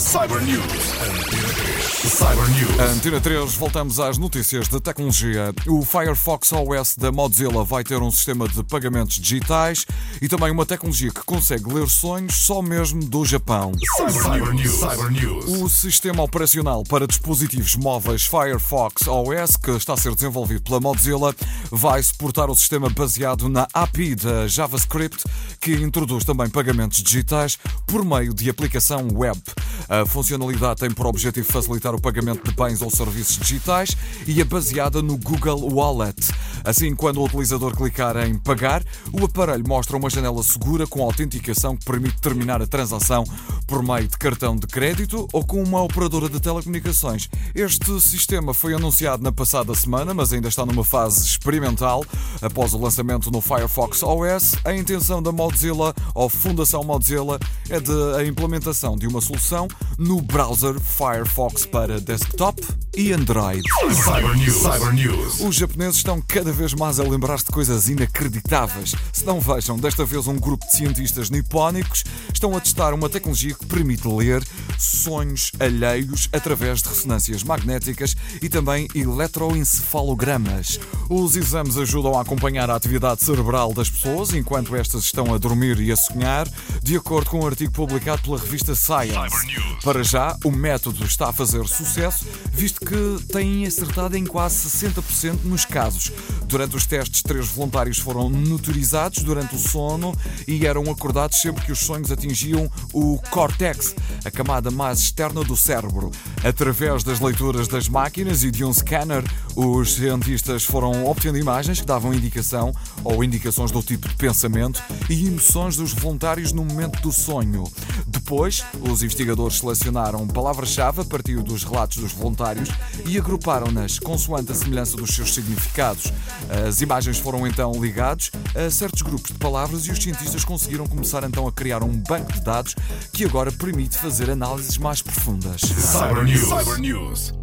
Cyber News. Antena 3. Cyber News. Antena 3, voltamos às notícias de tecnologia. O Firefox OS da Mozilla vai ter um sistema de pagamentos digitais e também uma tecnologia que consegue ler sonhos só mesmo do Japão. Cyber News. Cyber News. O sistema operacional para dispositivos móveis Firefox OS, que está a ser desenvolvido pela Mozilla, vai suportar o sistema baseado na API da JavaScript, que introduz também pagamentos digitais por meio de aplicação web. A funcionalidade tem por objetivo facilitar o pagamento de bens ou serviços digitais e é baseada no Google Wallet. Assim, quando o utilizador clicar em pagar, o aparelho mostra uma janela segura com autenticação que permite terminar a transação por meio de cartão de crédito ou com uma operadora de telecomunicações. Este sistema foi anunciado na passada semana, mas ainda está numa fase experimental. Após o lançamento no Firefox OS, a intenção da Mozilla ou Fundação Mozilla é de a implementação de uma solução no browser Firefox para desktop e Android. Cyber News. Cyber News. Os japoneses estão cada vez mais a lembrar-se de coisas inacreditáveis. Se não vejam, desta vez um grupo de cientistas nipónicos estão a testar uma tecnologia que permite ler sonhos alheios através de ressonâncias magnéticas e também eletroencefalogramas. Os exames ajudam a acompanhar a atividade cerebral das pessoas enquanto estas estão a dormir e a sonhar, de acordo com um artigo publicado pela revista Science. Para já, o método está a fazer sucesso, visto que tem acertado em quase 60% nos casos. Durante os testes, três voluntários foram notorizados durante o sono e eram acordados sempre que os sonhos atingiam o córtex, a camada mais externa do cérebro. Através das leituras das máquinas e de um scanner, os cientistas foram obtendo imagens que davam indicação ou indicações do tipo de pensamento e emoções dos voluntários no momento do sonho. Depois, os investigadores selecionaram palavras-chave a partir dos relatos dos voluntários e agruparam-nas consoante a semelhança dos seus significados. As imagens foram então ligados a certos grupos de palavras e os cientistas conseguiram começar então a criar um banco de dados que agora permite fazer análises mais profundas. Cyber News. Cyber News.